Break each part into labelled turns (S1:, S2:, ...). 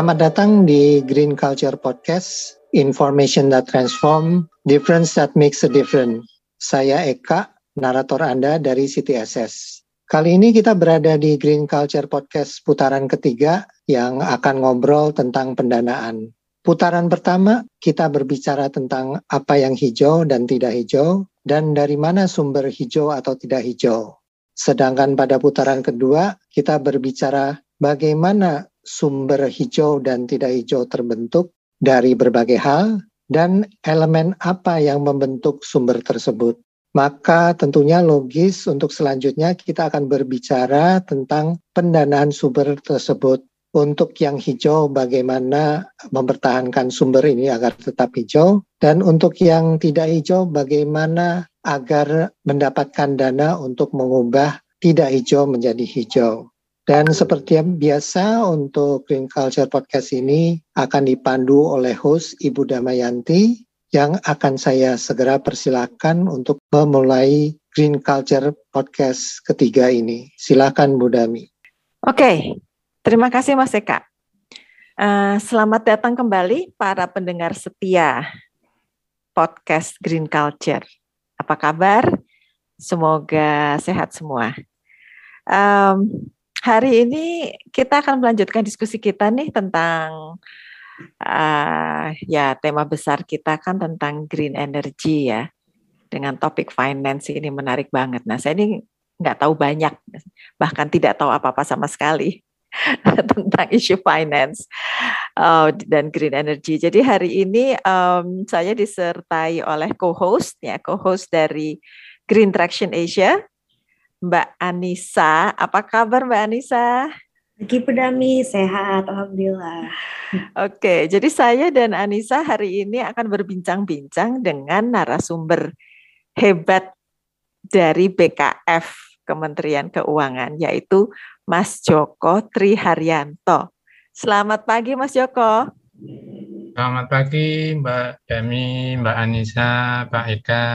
S1: Selamat datang di Green Culture Podcast, Information that Transform, Difference that Makes a Difference. Saya Eka, narator Anda dari CTSS. Kali ini kita berada di Green Culture Podcast putaran ketiga yang akan ngobrol tentang pendanaan. Putaran pertama, kita berbicara tentang apa yang hijau dan tidak hijau, dan dari mana sumber hijau atau tidak hijau. Sedangkan pada putaran kedua, kita berbicara bagaimana sumber hijau dan tidak hijau terbentuk dari berbagai hal dan elemen apa yang membentuk sumber tersebut. Maka tentunya logis untuk selanjutnya kita akan berbicara tentang pendanaan sumber tersebut. Untuk yang hijau bagaimana mempertahankan sumber ini agar tetap hijau dan untuk yang tidak hijau bagaimana agar mendapatkan dana untuk mengubah tidak hijau menjadi hijau. Dan seperti yang biasa untuk Green Culture Podcast ini akan dipandu oleh host Ibu Damayanti yang akan saya segera persilakan untuk memulai Green Culture Podcast ketiga ini. Silakan Bu Dami.
S2: Oke, terima kasih Mas Eka. Uh, selamat datang kembali para pendengar setia podcast Green Culture. Apa kabar? Semoga sehat semua. Um, hari ini kita akan melanjutkan diskusi kita nih tentang uh, ya tema besar kita kan tentang green energy ya dengan topik finance ini menarik banget. Nah saya ini nggak tahu banyak bahkan tidak tahu apa-apa sama sekali tentang isu finance uh, dan green energy. Jadi hari ini um, saya disertai oleh co-host ya co-host dari Green Traction Asia, Mbak Anissa. Apa kabar Mbak Anissa?
S3: Pagi Pedami, sehat, Alhamdulillah.
S2: Oke, jadi saya dan Anissa hari ini akan berbincang-bincang dengan narasumber hebat dari BKF Kementerian Keuangan, yaitu Mas Joko Triharyanto. Selamat pagi Mas Joko.
S4: Selamat pagi Mbak Dami, Mbak Anissa, Pak Eka.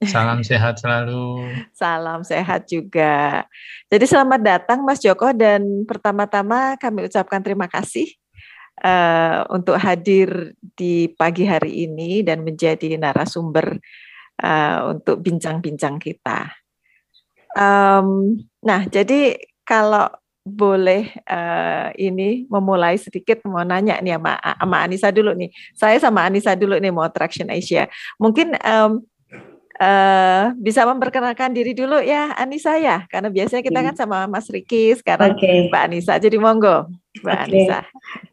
S4: Salam sehat selalu.
S2: Salam sehat juga. Jadi selamat datang Mas Joko dan pertama-tama kami ucapkan terima kasih uh, untuk hadir di pagi hari ini dan menjadi narasumber uh, untuk bincang-bincang kita. Um, nah, jadi kalau boleh uh, ini memulai sedikit mau nanya nih sama, sama Anissa dulu nih. Saya sama Anissa dulu nih mau Traction Asia. Mungkin um, Uh, bisa memperkenalkan diri dulu ya Anissa ya, karena biasanya kita kan sama Mas Riki, sekarang okay. Mbak Anissa. Jadi monggo, Mbak okay. Anissa.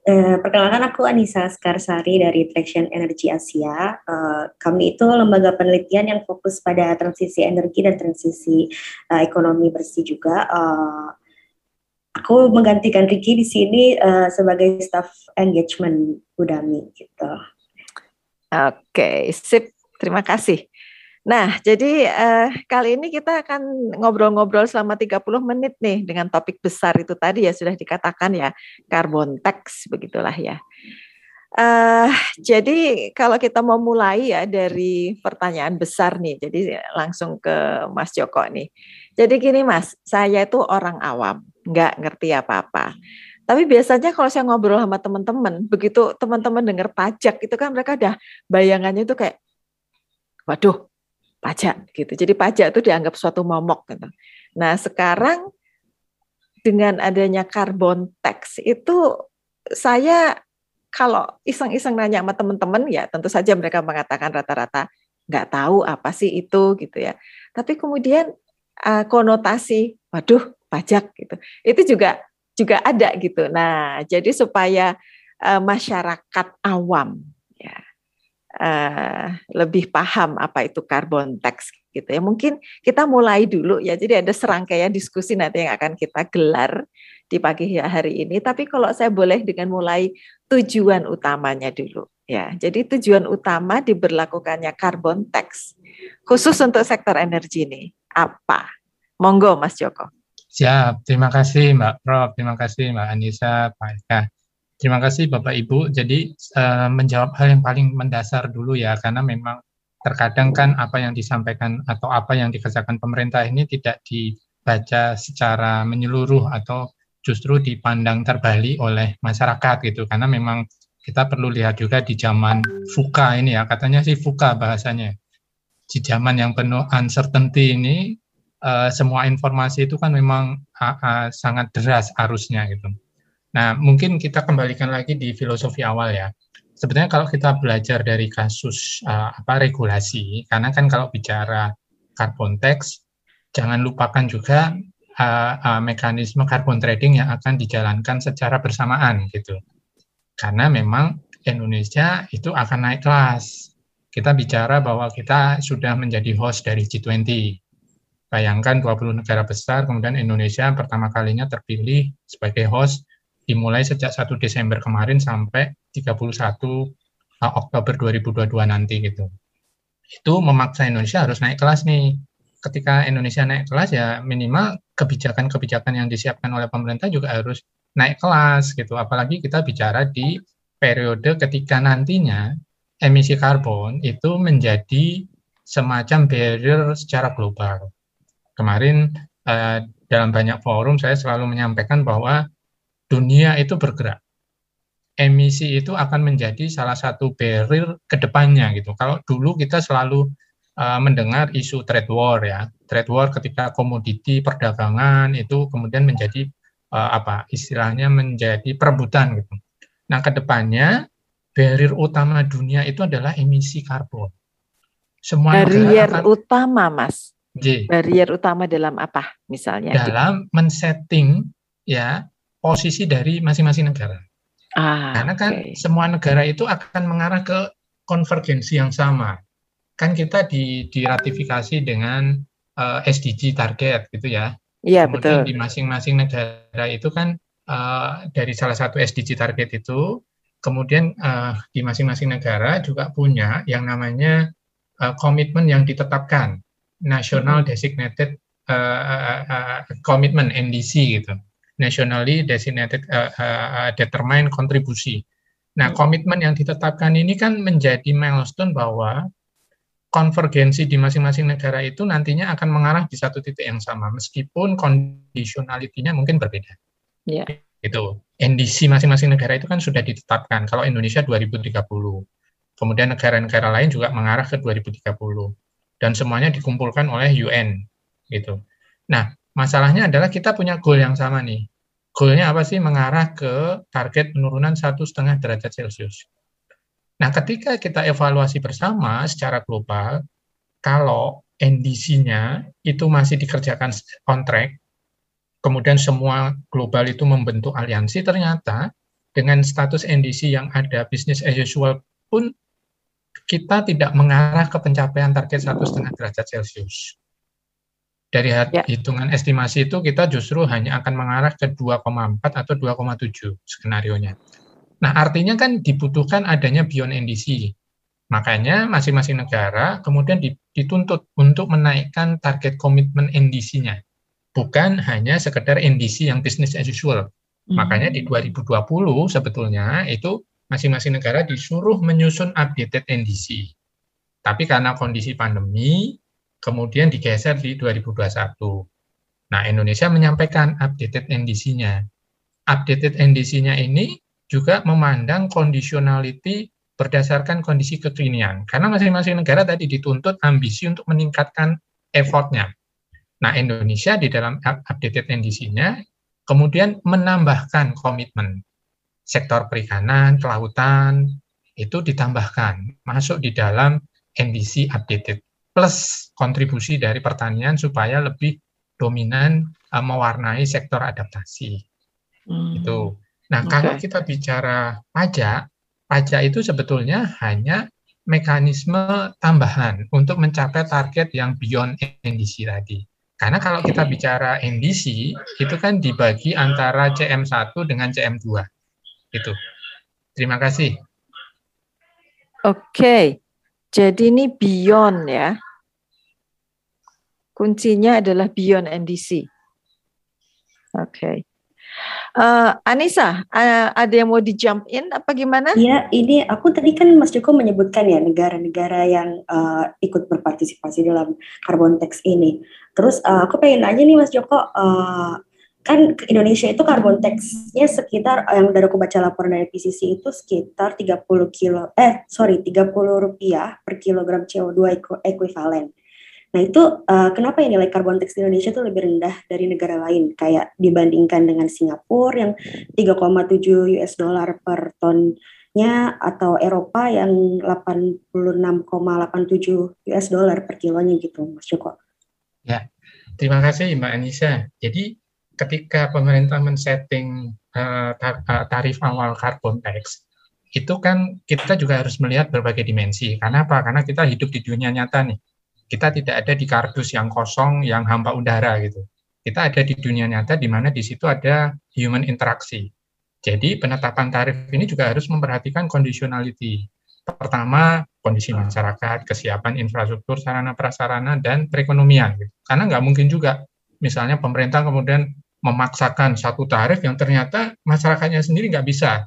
S3: Uh, perkenalkan aku Anissa Skarsari dari Traction Energy Asia. Uh, kami itu lembaga penelitian yang fokus pada transisi energi dan transisi uh, ekonomi bersih juga. Uh, aku menggantikan Riki di sini uh, sebagai staff engagement Udami gitu.
S2: Oke, okay, sip. Terima kasih. Nah, jadi eh, kali ini kita akan ngobrol-ngobrol selama 30 menit nih dengan topik besar itu tadi ya sudah dikatakan ya carbon tax begitulah ya. Uh, jadi kalau kita mau mulai ya dari pertanyaan besar nih, jadi langsung ke Mas Joko nih. Jadi gini Mas, saya itu orang awam, nggak ngerti apa-apa. Tapi biasanya kalau saya ngobrol sama teman-teman, begitu teman-teman dengar pajak itu kan mereka udah bayangannya itu kayak, waduh pajak gitu. Jadi pajak itu dianggap suatu momok gitu. Nah, sekarang dengan adanya carbon tax itu saya kalau iseng-iseng nanya sama teman-teman ya tentu saja mereka mengatakan rata-rata nggak tahu apa sih itu gitu ya. Tapi kemudian uh, konotasi waduh pajak gitu. Itu juga juga ada gitu. Nah, jadi supaya uh, masyarakat awam uh, lebih paham apa itu carbon tax gitu ya. Mungkin kita mulai dulu ya. Jadi ada serangkaian diskusi nanti yang akan kita gelar di pagi hari ini. Tapi kalau saya boleh dengan mulai tujuan utamanya dulu ya. Jadi tujuan utama diberlakukannya carbon tax khusus untuk sektor energi ini apa? Monggo Mas Joko.
S4: Siap, terima kasih Mbak Prof, terima kasih Mbak Anissa, Pak Eka. Terima kasih Bapak Ibu. Jadi uh, menjawab hal yang paling mendasar dulu ya, karena memang terkadang kan apa yang disampaikan atau apa yang dikerjakan pemerintah ini tidak dibaca secara menyeluruh atau justru dipandang terbalik oleh masyarakat gitu karena memang kita perlu lihat juga di zaman fuka ini ya katanya sih fuka bahasanya di zaman yang penuh uncertainty ini uh, semua informasi itu kan memang uh, uh, sangat deras arusnya gitu. Nah mungkin kita kembalikan lagi di filosofi awal ya. Sebenarnya kalau kita belajar dari kasus uh, apa regulasi, karena kan kalau bicara carbon tax, jangan lupakan juga uh, uh, mekanisme carbon trading yang akan dijalankan secara bersamaan gitu. Karena memang Indonesia itu akan naik kelas. Kita bicara bahwa kita sudah menjadi host dari G20. Bayangkan 20 negara besar, kemudian Indonesia pertama kalinya terpilih sebagai host dimulai sejak 1 Desember kemarin sampai 31 Oktober 2022 nanti gitu. Itu memaksa Indonesia harus naik kelas nih ketika Indonesia naik kelas ya minimal kebijakan-kebijakan yang disiapkan oleh pemerintah juga harus naik kelas gitu. Apalagi kita bicara di periode ketika nantinya emisi karbon itu menjadi semacam barrier secara global. Kemarin eh, dalam banyak forum saya selalu menyampaikan bahwa dunia itu bergerak. Emisi itu akan menjadi salah satu barrier ke depannya gitu. Kalau dulu kita selalu uh, mendengar isu trade war ya, trade war ketika komoditi perdagangan itu kemudian menjadi uh, apa istilahnya menjadi perebutan gitu. Nah, ke depannya barrier utama dunia itu adalah emisi karbon.
S2: Semua barrier akan, utama, Mas. J. Barrier utama dalam apa misalnya?
S4: Dalam men-setting ya posisi dari masing-masing negara. Ah, Karena kan okay. semua negara itu akan mengarah ke konvergensi yang sama kan kita di diratifikasi dengan uh, eh, SDG target gitu ya.
S2: Iya betul.
S4: di masing-masing negara itu kan uh, dari salah satu SDG target itu, kemudian uh, di masing-masing negara juga punya yang namanya uh, komitmen yang ditetapkan, National Designated uh, uh, Commitment (NDC) gitu, Nationally Designated uh, uh, Determined Contribution. Nah, komitmen yang ditetapkan ini kan menjadi milestone bahwa konvergensi di masing-masing negara itu nantinya akan mengarah di satu titik yang sama meskipun kondisionalitinya mungkin berbeda.
S2: Yeah.
S4: Itu NDC masing-masing negara itu kan sudah ditetapkan. Kalau Indonesia 2030. Kemudian negara-negara lain juga mengarah ke 2030 dan semuanya dikumpulkan oleh UN gitu. Nah, masalahnya adalah kita punya goal yang sama nih. Goalnya apa sih? Mengarah ke target penurunan satu setengah derajat Celcius. Nah, ketika kita evaluasi bersama secara global, kalau NDC-nya itu masih dikerjakan kontrak, kemudian semua global itu membentuk aliansi, ternyata dengan status NDC yang ada business as usual pun kita tidak mengarah ke pencapaian target satu setengah derajat Celcius. Dari ya. hitungan estimasi itu kita justru hanya akan mengarah ke 2,4 atau 2,7 skenario nya. Nah, artinya kan dibutuhkan adanya beyond NDC. Makanya masing-masing negara kemudian dituntut untuk menaikkan target komitmen NDC-nya. Bukan hanya sekedar NDC yang business as usual. Hmm. Makanya di 2020 sebetulnya itu masing-masing negara disuruh menyusun updated NDC. Tapi karena kondisi pandemi, kemudian digeser di 2021. Nah, Indonesia menyampaikan updated NDC-nya. Updated NDC-nya ini juga memandang conditionality berdasarkan kondisi kekinian. Karena masing-masing negara tadi dituntut ambisi untuk meningkatkan effortnya. Nah, Indonesia di dalam updated NDC-nya kemudian menambahkan komitmen. Sektor perikanan, kelautan, itu ditambahkan, masuk di dalam NDC updated. Plus kontribusi dari pertanian supaya lebih dominan uh, mewarnai sektor adaptasi. Hmm. Itu. Nah, okay. kalau kita bicara pajak, pajak itu sebetulnya hanya mekanisme tambahan untuk mencapai target yang beyond NDC tadi. Karena kalau kita bicara NDC, itu kan dibagi antara CM1 dengan CM2. Itu. Terima kasih.
S2: Oke, jadi ini beyond ya. Kuncinya adalah beyond NDC. Oke. Uh, Anissa, uh, ada yang mau di jump in apa gimana?
S3: Iya, ini aku tadi kan Mas Joko menyebutkan ya negara-negara yang uh, ikut berpartisipasi dalam carbon tax ini. Terus uh, aku pengen nanya nih Mas Joko, uh, kan Indonesia itu karbon tax-nya sekitar yang dari aku baca laporan dari PCC itu sekitar 30 kilo eh sorry 30 rupiah per kilogram CO2 ekuivalen. Nah itu uh, kenapa ya nilai karbon tax di Indonesia itu lebih rendah dari negara lain kayak dibandingkan dengan Singapura yang 3,7 US dollar per tonnya atau Eropa yang 86,87 US dollar per kilonya gitu Mas Joko.
S4: Ya, terima kasih Mbak Anissa. Jadi ketika pemerintah men-setting uh, tarif awal carbon tax, itu kan kita juga harus melihat berbagai dimensi. Karena apa? Karena kita hidup di dunia nyata nih. Kita tidak ada di kardus yang kosong, yang hampa udara gitu. Kita ada di dunia nyata di mana di situ ada human interaksi. Jadi penetapan tarif ini juga harus memperhatikan conditionality. Pertama, kondisi masyarakat, kesiapan infrastruktur, sarana prasarana, dan perekonomian. Gitu. Karena nggak mungkin juga, misalnya pemerintah kemudian memaksakan satu tarif yang ternyata masyarakatnya sendiri nggak bisa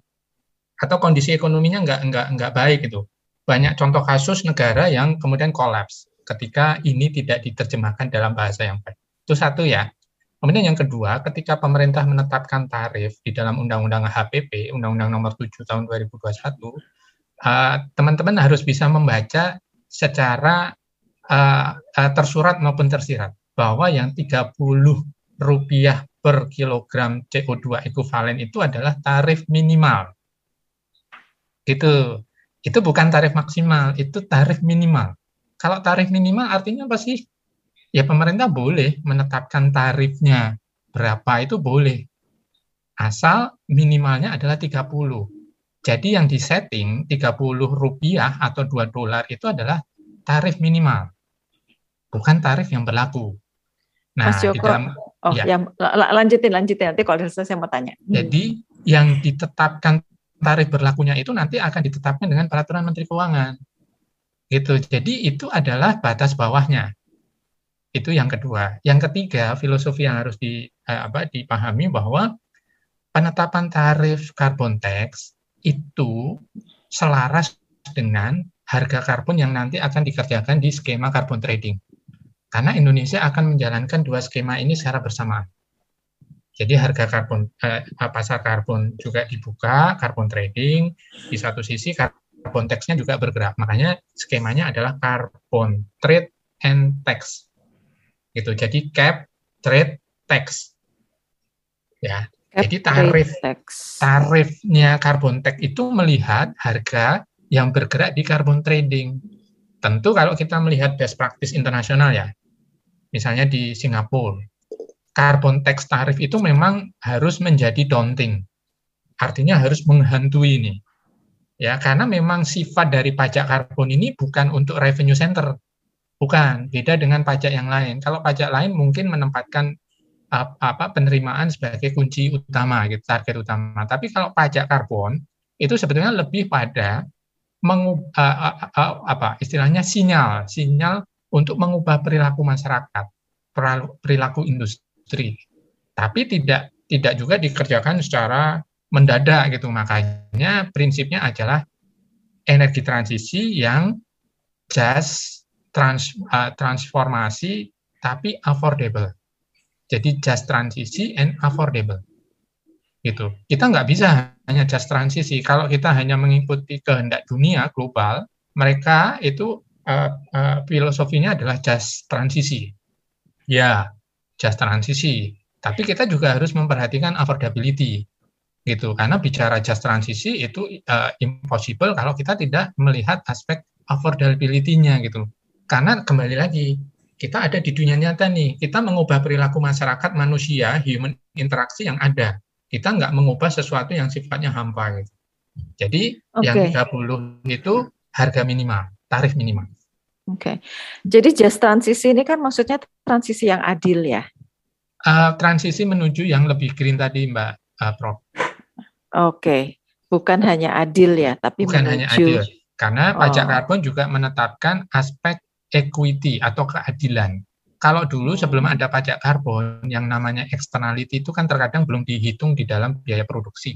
S4: atau kondisi ekonominya nggak nggak nggak baik itu banyak contoh kasus negara yang kemudian kolaps ketika ini tidak diterjemahkan dalam bahasa yang baik itu satu ya kemudian yang kedua ketika pemerintah menetapkan tarif di dalam undang-undang HPP undang-undang nomor 7 tahun 2021 eh, teman-teman uh, harus bisa membaca secara uh, uh, tersurat maupun tersirat bahwa yang 30 rupiah per kilogram CO2 ekuivalen itu adalah tarif minimal. Gitu. Itu bukan tarif maksimal, itu tarif minimal. Kalau tarif minimal artinya apa sih? Ya pemerintah boleh menetapkan tarifnya berapa itu boleh. Asal minimalnya adalah 30. Jadi yang disetting 30 rupiah atau 2 dolar itu adalah tarif minimal. Bukan tarif yang berlaku.
S2: Nah, Mas Joko, di dalam Oh, ya. yang lanjutin lanjutin nanti kalau selesai saya mau tanya.
S4: Hmm. Jadi yang ditetapkan tarif berlakunya itu nanti akan ditetapkan dengan peraturan Menteri Keuangan. Gitu. Jadi itu adalah batas bawahnya. Itu yang kedua. Yang ketiga, filosofi yang harus di eh, apa dipahami bahwa penetapan tarif carbon tax itu selaras dengan harga karbon yang nanti akan dikerjakan di skema carbon trading. Karena Indonesia akan menjalankan dua skema ini secara bersamaan. Jadi harga karbon eh, pasar karbon juga dibuka, karbon trading di satu sisi karbon tax-nya juga bergerak. Makanya skemanya adalah carbon trade and tax. Gitu. Jadi cap, trade, tax. Ya. Cap, Jadi tarif tax. tarifnya carbon tax itu melihat harga yang bergerak di carbon trading. Tentu kalau kita melihat best practice internasional ya, misalnya di Singapura, carbon tax tarif itu memang harus menjadi daunting. Artinya harus menghantui ini. Ya, karena memang sifat dari pajak karbon ini bukan untuk revenue center. Bukan, beda dengan pajak yang lain. Kalau pajak lain mungkin menempatkan apa penerimaan sebagai kunci utama gitu, target utama. Tapi kalau pajak karbon itu sebetulnya lebih pada mengub, uh, uh, uh, apa istilahnya sinyal, sinyal untuk mengubah perilaku masyarakat, perilaku industri. Tapi tidak tidak juga dikerjakan secara mendadak gitu. Makanya prinsipnya adalah energi transisi yang just trans, uh, transformasi tapi affordable. Jadi just transisi and affordable. Gitu. Kita nggak bisa hanya just transisi. Kalau kita hanya mengikuti kehendak dunia global, mereka itu uh, uh, filosofinya adalah just transisi. Ya, just transisi. Tapi kita juga harus memperhatikan affordability gitu karena bicara just transisi itu uh, impossible kalau kita tidak melihat aspek affordability-nya gitu. Karena kembali lagi kita ada di dunia nyata nih, kita mengubah perilaku masyarakat manusia, human interaksi yang ada. Kita nggak mengubah sesuatu yang sifatnya hampa gitu. Jadi okay. yang 30 itu harga minimal, tarif minimal.
S2: Oke, okay. jadi just transisi ini kan maksudnya transisi yang adil ya?
S4: Uh, transisi menuju yang lebih green tadi, Mbak uh, Prof.
S2: Oke, okay. bukan hanya adil ya, tapi
S4: bukan
S2: menuju...
S4: hanya adil, karena pajak oh. karbon juga menetapkan aspek equity atau keadilan. Kalau dulu sebelum ada pajak karbon, yang namanya externality itu kan terkadang belum dihitung di dalam biaya produksi.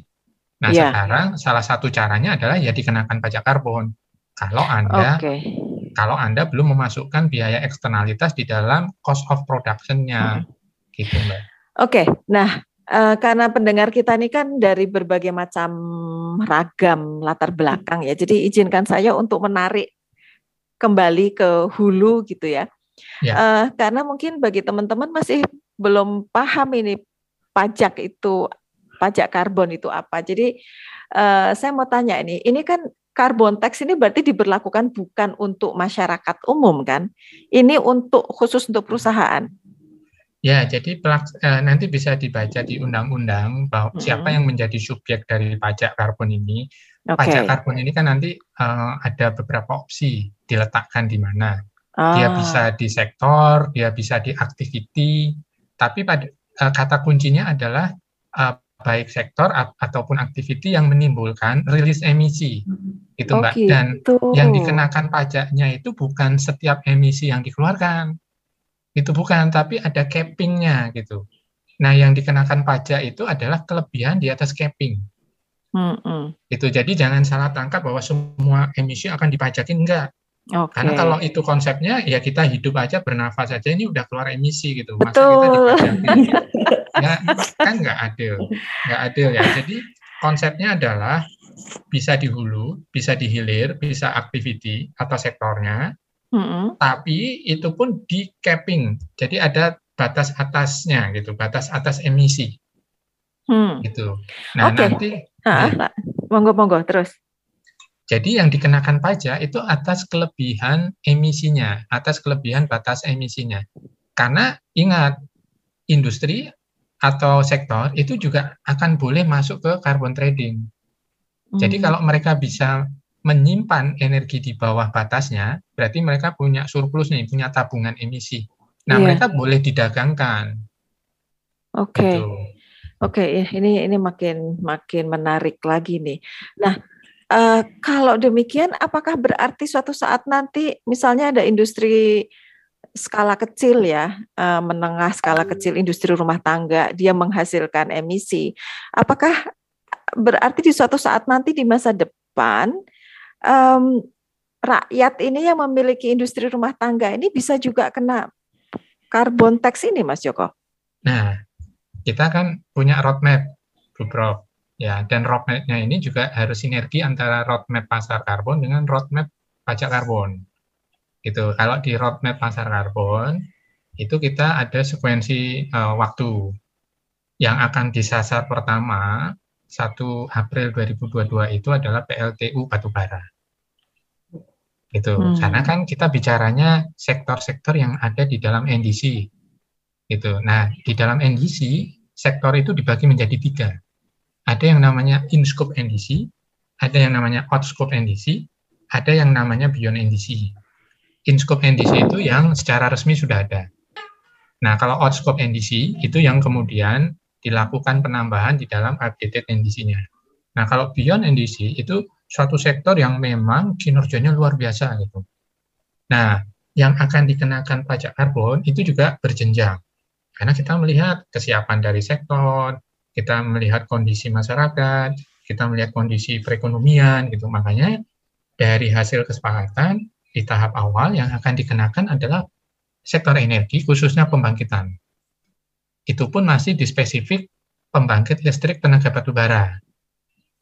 S4: Nah yeah. sekarang salah satu caranya adalah ya dikenakan pajak karbon. Kalau anda okay kalau Anda belum memasukkan biaya eksternalitas di dalam cost of production-nya. Hmm. Gitu, Mbak.
S2: Oke, okay. nah Uh, karena pendengar kita ini kan dari berbagai macam ragam latar belakang ya. Jadi izinkan saya untuk menarik kembali ke hulu gitu ya. ya. Uh, karena mungkin bagi teman-teman masih belum paham ini pajak itu pajak karbon itu apa. Jadi uh, saya mau tanya ini, ini kan karbon tax ini berarti diberlakukan bukan untuk masyarakat umum kan? Ini untuk khusus untuk perusahaan.
S4: Ya, jadi pelaks, eh, nanti bisa dibaca di undang-undang bahwa hmm. siapa yang menjadi subjek dari pajak karbon ini. Okay. Pajak karbon ini kan nanti eh, ada beberapa opsi diletakkan di mana. Ah. Dia bisa di sektor, dia bisa di activity, tapi pada eh, kata kuncinya adalah eh, baik sektor ataupun activity yang menimbulkan rilis emisi. Itu oh, Mbak. Gitu. Dan yang dikenakan pajaknya itu bukan setiap emisi yang dikeluarkan itu bukan, tapi ada cappingnya gitu. Nah, yang dikenakan pajak itu adalah kelebihan di atas capping. Mm -hmm. Itu jadi jangan salah tangkap bahwa semua emisi akan dipajakin enggak. Okay. Karena kalau itu konsepnya ya kita hidup aja bernafas aja ini udah keluar emisi gitu. Masa Betul. kita dipajakin? ya kan nggak adil, nggak adil ya. Jadi konsepnya adalah bisa di hulu, bisa di hilir, bisa activity atau sektornya, hmm Tapi itu pun di capping, jadi ada batas atasnya gitu, batas atas emisi. Hmm. Gitu.
S2: Nah okay. nanti, ha, ya. monggo monggo terus.
S4: Jadi yang dikenakan pajak itu atas kelebihan emisinya, atas kelebihan batas emisinya. Karena ingat, industri atau sektor itu juga akan boleh masuk ke carbon trading. Jadi hmm. kalau mereka bisa menyimpan energi di bawah batasnya, berarti mereka punya surplus nih, punya tabungan emisi. Nah, yeah. mereka boleh didagangkan.
S2: Oke. Okay. Gitu. Oke, okay, ini ini makin makin menarik lagi nih. Nah, uh, kalau demikian, apakah berarti suatu saat nanti, misalnya ada industri skala kecil ya, uh, menengah skala kecil, industri rumah tangga, dia menghasilkan emisi, apakah berarti di suatu saat nanti di masa depan um, rakyat ini yang memiliki industri rumah tangga ini bisa juga kena karbon tax ini, Mas Joko?
S4: Nah, kita kan punya roadmap, Bu Prof. Ya, dan roadmapnya ini juga harus sinergi antara roadmap pasar karbon dengan roadmap pajak karbon. Gitu. Kalau di roadmap pasar karbon itu kita ada sekuensi uh, waktu yang akan disasar pertama 1 April 2022 itu adalah PLTU batubara gitu. Hmm. Karena kan kita bicaranya sektor-sektor yang ada di dalam NDC. Gitu. Nah, di dalam NDC sektor itu dibagi menjadi tiga. Ada yang namanya in-scope NDC, ada yang namanya out-scope NDC, ada yang namanya beyond NDC. In-scope NDC itu yang secara resmi sudah ada. Nah, kalau out-scope NDC itu yang kemudian dilakukan penambahan di dalam updated NDC-nya. Nah, kalau beyond NDC itu suatu sektor yang memang kinerjanya luar biasa gitu. Nah, yang akan dikenakan pajak karbon itu juga berjenjang. Karena kita melihat kesiapan dari sektor, kita melihat kondisi masyarakat, kita melihat kondisi perekonomian gitu. Makanya dari hasil kesepakatan di tahap awal yang akan dikenakan adalah sektor energi khususnya pembangkitan. Itu pun masih di spesifik pembangkit listrik tenaga batubara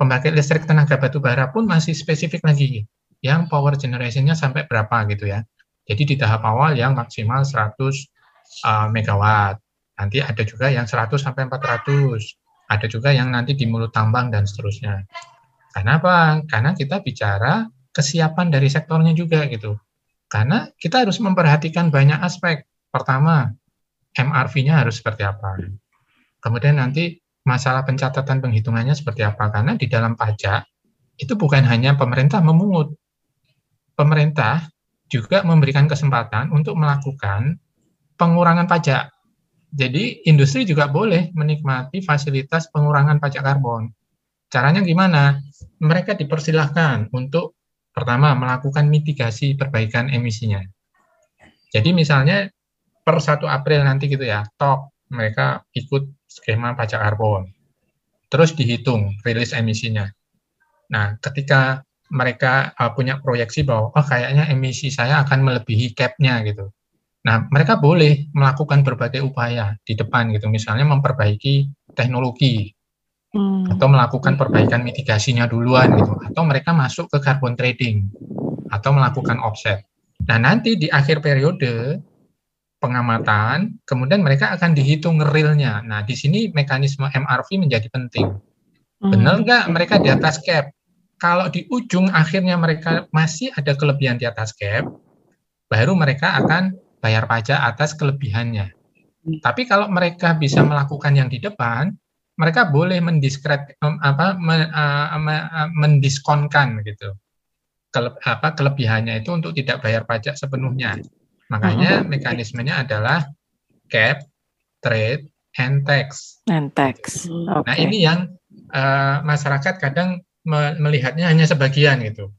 S4: pembangkit listrik tenaga batu bara pun masih spesifik lagi yang power generation-nya sampai berapa gitu ya. Jadi di tahap awal yang maksimal 100 uh, megawatt. Nanti ada juga yang 100 sampai 400. Ada juga yang nanti di mulut tambang dan seterusnya. Karena apa? Karena kita bicara kesiapan dari sektornya juga gitu. Karena kita harus memperhatikan banyak aspek. Pertama, MRV-nya harus seperti apa. Kemudian nanti masalah pencatatan penghitungannya seperti apa? Karena di dalam pajak itu bukan hanya pemerintah memungut. Pemerintah juga memberikan kesempatan untuk melakukan pengurangan pajak. Jadi industri juga boleh menikmati fasilitas pengurangan pajak karbon. Caranya gimana? Mereka dipersilahkan untuk pertama melakukan mitigasi perbaikan emisinya. Jadi misalnya per 1 April nanti gitu ya, tok mereka ikut skema pajak karbon. Terus dihitung rilis emisinya. Nah, ketika mereka uh, punya proyeksi bahwa oh kayaknya emisi saya akan melebihi cap-nya gitu. Nah, mereka boleh melakukan berbagai upaya di depan gitu. Misalnya memperbaiki teknologi hmm. atau melakukan perbaikan mitigasinya duluan gitu atau mereka masuk ke carbon trading atau melakukan offset. Nah, nanti di akhir periode pengamatan, kemudian mereka akan dihitung realnya. Nah, di sini mekanisme MRV menjadi penting. Hmm. Benar nggak mereka di atas cap? Kalau di ujung akhirnya mereka masih ada kelebihan di atas cap, baru mereka akan bayar pajak atas kelebihannya. Hmm. Tapi kalau mereka bisa melakukan yang di depan, mereka boleh mendiskret apa men, uh, mendiskonkan gitu kele, apa kelebihannya itu untuk tidak bayar pajak sepenuhnya. Makanya hmm. mekanismenya adalah cap, trade, and tax.
S2: And tax. Okay.
S4: Nah ini yang uh, masyarakat kadang me melihatnya hanya sebagian gitu.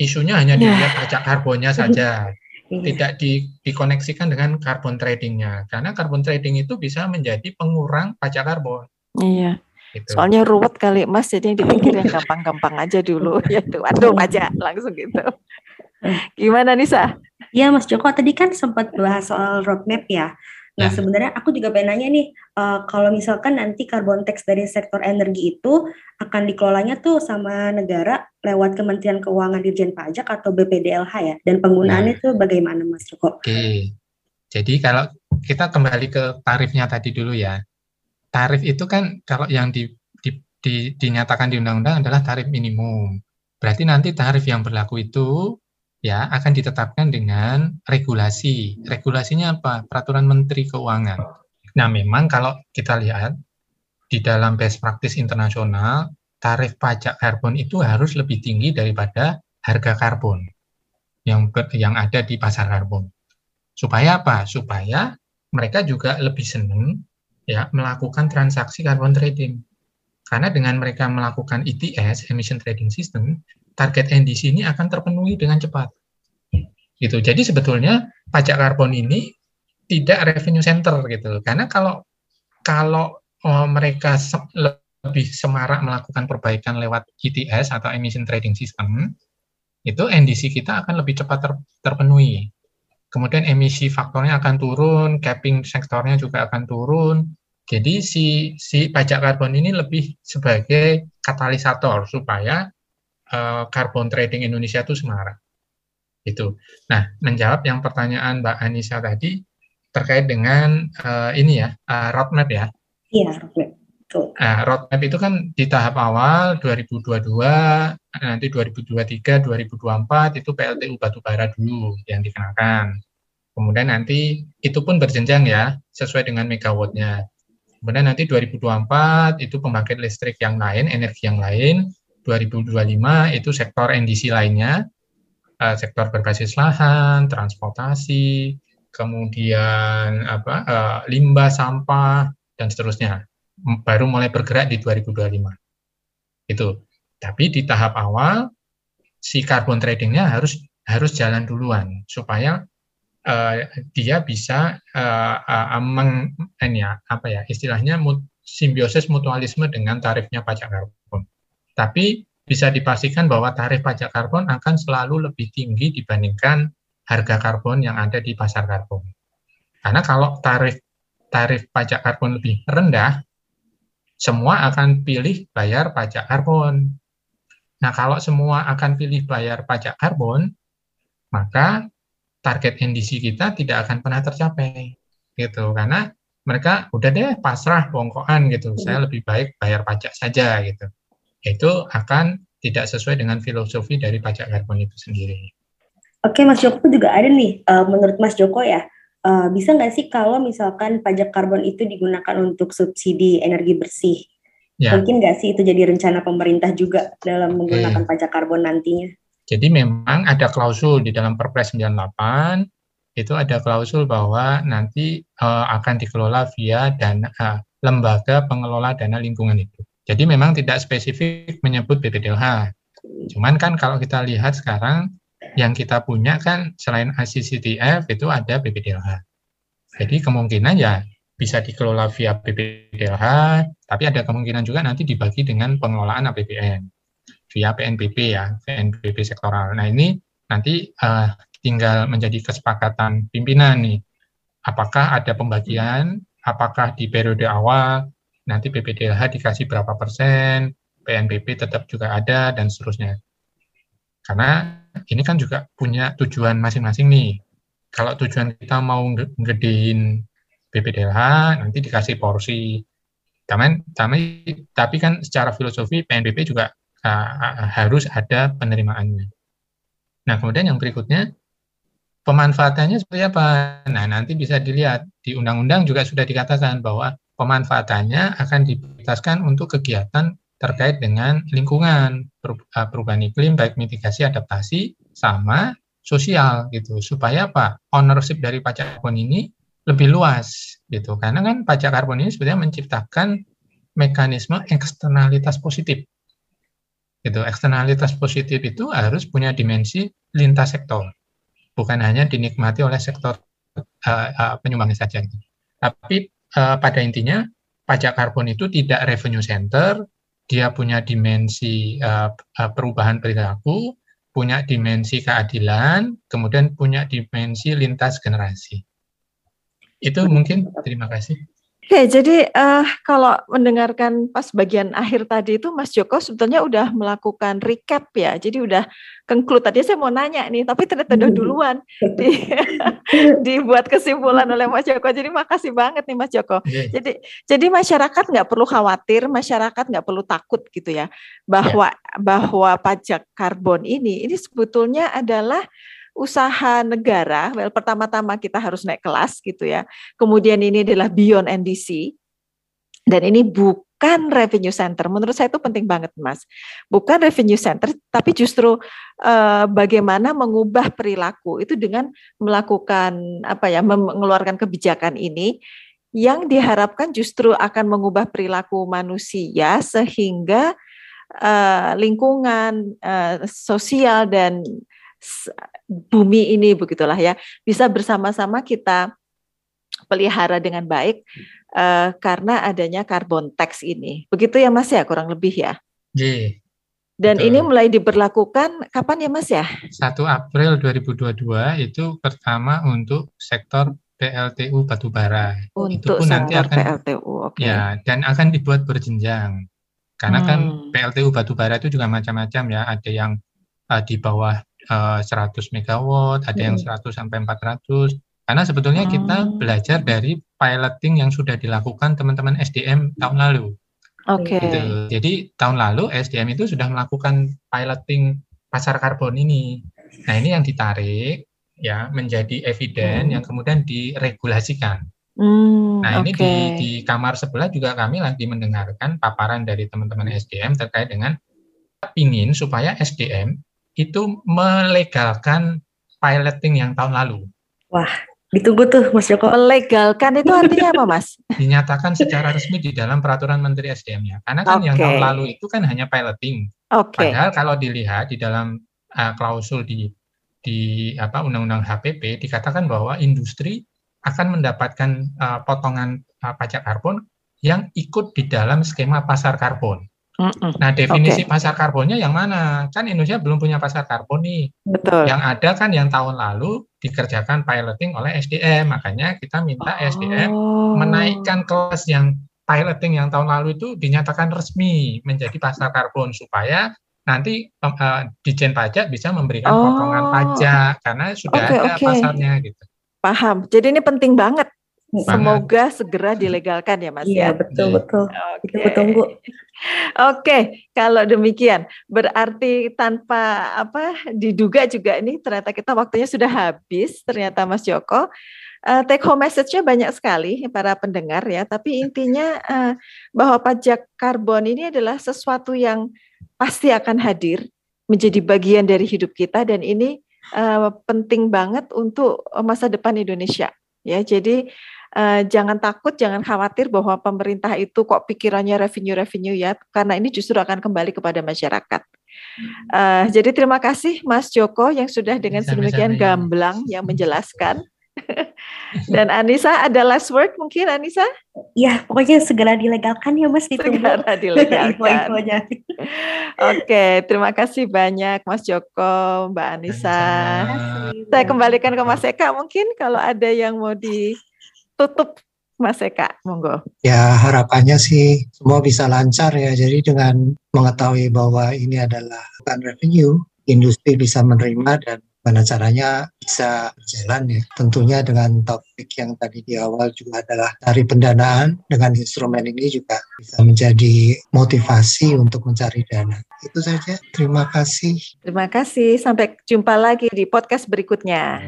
S4: Isunya hanya yeah. dilihat pajak karbonnya saja, iya. tidak di, dikoneksikan dengan carbon tradingnya. Karena carbon trading itu bisa menjadi pengurang pajak karbon.
S2: Iya. Gitu. Soalnya ruwet kali Mas, jadi yang dipikir yang gampang-gampang aja dulu. ya tuh, aduh aja langsung gitu. Gimana Nisa?
S3: Ya Mas Joko, tadi kan sempat bahas soal roadmap ya. Nah ya. sebenarnya aku juga pengen nanya nih, uh, kalau misalkan nanti carbon tax dari sektor energi itu akan dikelolanya tuh sama negara lewat Kementerian Keuangan Dirjen Pajak atau BPDLH ya, dan penggunaannya nah. tuh bagaimana Mas Joko?
S4: Oke, jadi kalau kita kembali ke tarifnya tadi dulu ya, tarif itu kan kalau yang di, di, di, dinyatakan di undang-undang adalah tarif minimum. Berarti nanti tarif yang berlaku itu ya akan ditetapkan dengan regulasi. Regulasinya apa? Peraturan Menteri Keuangan. Nah, memang kalau kita lihat di dalam best practice internasional, tarif pajak karbon itu harus lebih tinggi daripada harga karbon yang yang ada di pasar karbon. Supaya apa? Supaya mereka juga lebih senang ya melakukan transaksi carbon trading. Karena dengan mereka melakukan ETS, emission trading system, target NDC ini akan terpenuhi dengan cepat. Gitu. Jadi sebetulnya pajak karbon ini tidak revenue center gitu. Karena kalau kalau oh, mereka se lebih semarak melakukan perbaikan lewat ETS atau emission trading system, itu NDC kita akan lebih cepat ter terpenuhi. Kemudian emisi faktornya akan turun, capping sektornya juga akan turun, jadi si si pajak karbon ini lebih sebagai katalisator supaya uh, karbon trading Indonesia itu semarak. Itu. Nah, menjawab yang pertanyaan Mbak Anissa tadi terkait dengan uh, ini ya, uh, roadmap ya.
S3: Iya, roadmap.
S4: Nah, roadmap itu kan di tahap awal 2022, nanti 2023, 2024 itu PLTU batubara dulu yang dikenakan. Kemudian nanti itu pun berjenjang ya, sesuai dengan megawattnya. Kemudian nanti 2024 itu pembangkit listrik yang lain, energi yang lain. 2025 itu sektor NDC lainnya, uh, sektor berbasis lahan, transportasi, kemudian apa uh, limbah, sampah dan seterusnya. Baru mulai bergerak di 2025. Itu. Tapi di tahap awal si carbon tradingnya harus harus jalan duluan supaya uh, dia bisa uh, meng, ya, apa ya istilahnya simbiosis mutualisme dengan tarifnya pajak karbon. Tapi bisa dipastikan bahwa tarif pajak karbon akan selalu lebih tinggi dibandingkan harga karbon yang ada di pasar karbon. Karena kalau tarif tarif pajak karbon lebih rendah, semua akan pilih bayar pajak karbon. Nah, kalau semua akan pilih bayar pajak karbon, maka target NDC kita tidak akan pernah tercapai gitu karena mereka udah deh pasrah bongkoan gitu saya lebih baik bayar pajak saja gitu itu akan tidak sesuai dengan filosofi dari pajak karbon itu sendiri.
S3: Oke Mas Joko juga ada nih uh, menurut Mas Joko ya uh, bisa nggak sih kalau misalkan pajak karbon itu digunakan untuk subsidi energi bersih ya. mungkin nggak sih itu jadi rencana pemerintah juga dalam menggunakan pajak karbon nantinya?
S4: Jadi memang ada klausul di dalam Perpres 98 itu ada klausul bahwa nanti uh, akan dikelola via dana uh, lembaga pengelola dana lingkungan itu. Jadi memang tidak spesifik menyebut BPDLH. Cuman kan kalau kita lihat sekarang yang kita punya kan selain ACCTF itu ada BPDLH. Jadi kemungkinan ya bisa dikelola via BPDLH, tapi ada kemungkinan juga nanti dibagi dengan pengelolaan APBN via PNBP ya, PNBP sektoral. Nah ini nanti uh, tinggal menjadi kesepakatan pimpinan nih. Apakah ada pembagian, apakah di periode awal nanti PPDLH dikasih berapa persen, PNBP tetap juga ada, dan seterusnya. Karena ini kan juga punya tujuan masing-masing nih. Kalau tujuan kita mau gedein BPDLH, nanti dikasih porsi. Tapi, tapi kan secara filosofi PNBP juga uh, harus ada penerimaannya. Nah, kemudian yang berikutnya, pemanfaatannya seperti apa? Nah, nanti bisa dilihat di undang-undang juga sudah dikatakan bahwa pemanfaatannya akan diprioritaskan untuk kegiatan terkait dengan lingkungan, eh, perubahan iklim, baik mitigasi, adaptasi, sama sosial gitu. Supaya apa? Ownership dari pajak karbon ini lebih luas gitu. Karena kan pajak karbon ini sebenarnya menciptakan mekanisme eksternalitas positif. Gitu. Eksternalitas positif itu harus punya dimensi lintas sektor. Bukan hanya dinikmati oleh sektor uh, uh, penyumbangnya saja. Gitu. Tapi uh, pada intinya pajak karbon itu tidak revenue center, dia punya dimensi uh, perubahan perilaku, punya dimensi keadilan, kemudian punya dimensi lintas generasi. Itu mungkin terima kasih.
S2: Oke, jadi uh, kalau mendengarkan pas bagian akhir tadi itu Mas Joko sebetulnya udah melakukan recap ya. Jadi udah conclude tadi saya mau nanya nih, tapi ternyata udah hmm. duluan di, dibuat kesimpulan oleh Mas Joko. Jadi makasih banget nih Mas Joko. Yeah. Jadi jadi masyarakat nggak perlu khawatir, masyarakat nggak perlu takut gitu ya bahwa yeah. bahwa pajak karbon ini ini sebetulnya adalah usaha negara, well pertama-tama kita harus naik kelas gitu ya. Kemudian ini adalah beyond NDC dan ini bukan revenue center. Menurut saya itu penting banget, Mas. Bukan revenue center, tapi justru uh, bagaimana mengubah perilaku itu dengan melakukan apa ya, mengeluarkan kebijakan ini yang diharapkan justru akan mengubah perilaku manusia sehingga uh, lingkungan uh, sosial dan bumi ini begitulah ya bisa bersama-sama kita pelihara dengan baik uh, karena adanya carbon tax ini. Begitu ya Mas ya kurang lebih ya.
S4: Iya.
S2: Dan Betul. ini mulai diberlakukan kapan ya Mas ya?
S4: 1 April 2022 itu pertama untuk sektor PLTU batubara.
S2: Untuk itu pun nanti akan PLTU,
S4: Okay. Ya, dan akan dibuat berjenjang. Karena kan hmm. kan PLTU batubara itu juga macam-macam ya, ada yang uh, di bawah 100 eh, megawatt, ada yang 100 hmm. sampai 400. Karena sebetulnya kita hmm. belajar dari piloting yang sudah dilakukan teman-teman SDM tahun lalu.
S2: Oke. Okay.
S4: Gitu. Jadi tahun lalu SDM itu sudah melakukan piloting pasar karbon ini. Nah ini yang ditarik ya menjadi eviden hmm. yang kemudian diregulasikan. Hmm, nah ini di, di kamar sebelah juga kami lagi mendengarkan paparan dari teman-teman SDM terkait dengan ingin supaya SDM itu melegalkan piloting yang tahun lalu.
S2: Wah, ditunggu tuh Mas Joko. Melegalkan itu artinya apa Mas?
S4: Dinyatakan secara resmi di dalam peraturan Menteri SDM-nya. Karena kan okay. yang tahun lalu itu kan hanya piloting.
S2: Okay.
S4: Padahal kalau dilihat di dalam uh, klausul di di apa Undang-Undang HPP dikatakan bahwa industri akan mendapatkan uh, potongan uh, pajak karbon yang ikut di dalam skema pasar karbon. Nah, definisi okay. pasar karbonnya yang mana? Kan Indonesia belum punya pasar karbon nih.
S2: Betul.
S4: Yang ada kan yang tahun lalu dikerjakan piloting oleh SDM. Makanya kita minta oh. SDM menaikkan kelas yang piloting yang tahun lalu itu dinyatakan resmi menjadi pasar karbon supaya nanti uh, Dijen Pajak bisa memberikan oh. potongan pajak karena sudah okay, ada okay. pasarnya gitu.
S2: Paham. Jadi ini penting banget Semoga segera dilegalkan ya Mas
S3: iya,
S2: ya.
S3: betul betul. Okay. Kita bertunggu.
S2: Oke, kalau demikian berarti tanpa apa diduga juga ini ternyata kita waktunya sudah habis ternyata Mas Joko. Uh, take home message-nya banyak sekali para pendengar ya, tapi intinya uh, bahwa pajak karbon ini adalah sesuatu yang pasti akan hadir menjadi bagian dari hidup kita dan ini uh, penting banget untuk masa depan Indonesia ya. Jadi uh, jangan takut, jangan khawatir bahwa pemerintah itu kok pikirannya revenue-revenue ya, karena ini justru akan kembali kepada masyarakat. Uh, jadi terima kasih Mas Joko yang sudah dengan sedemikian gamblang yang menjelaskan. Dan Anissa ada last word mungkin Anissa?
S3: Ya pokoknya segera dilegalkan ya Mas
S2: ditunggu. Segera dilegalkan. Oke terima kasih banyak Mas Joko, Mbak Anissa. Saya kembalikan ke Mas Eka mungkin kalau ada yang mau di tutup Mas Eka, monggo.
S1: Ya harapannya sih semua bisa lancar ya. Jadi dengan mengetahui bahwa ini adalah bukan revenue, industri bisa menerima dan Bagaimana caranya bisa berjalan ya. Tentunya dengan topik yang tadi di awal juga adalah dari pendanaan dengan instrumen ini juga bisa menjadi motivasi untuk mencari dana. Itu saja. Terima kasih.
S2: Terima kasih. Sampai jumpa lagi di podcast berikutnya.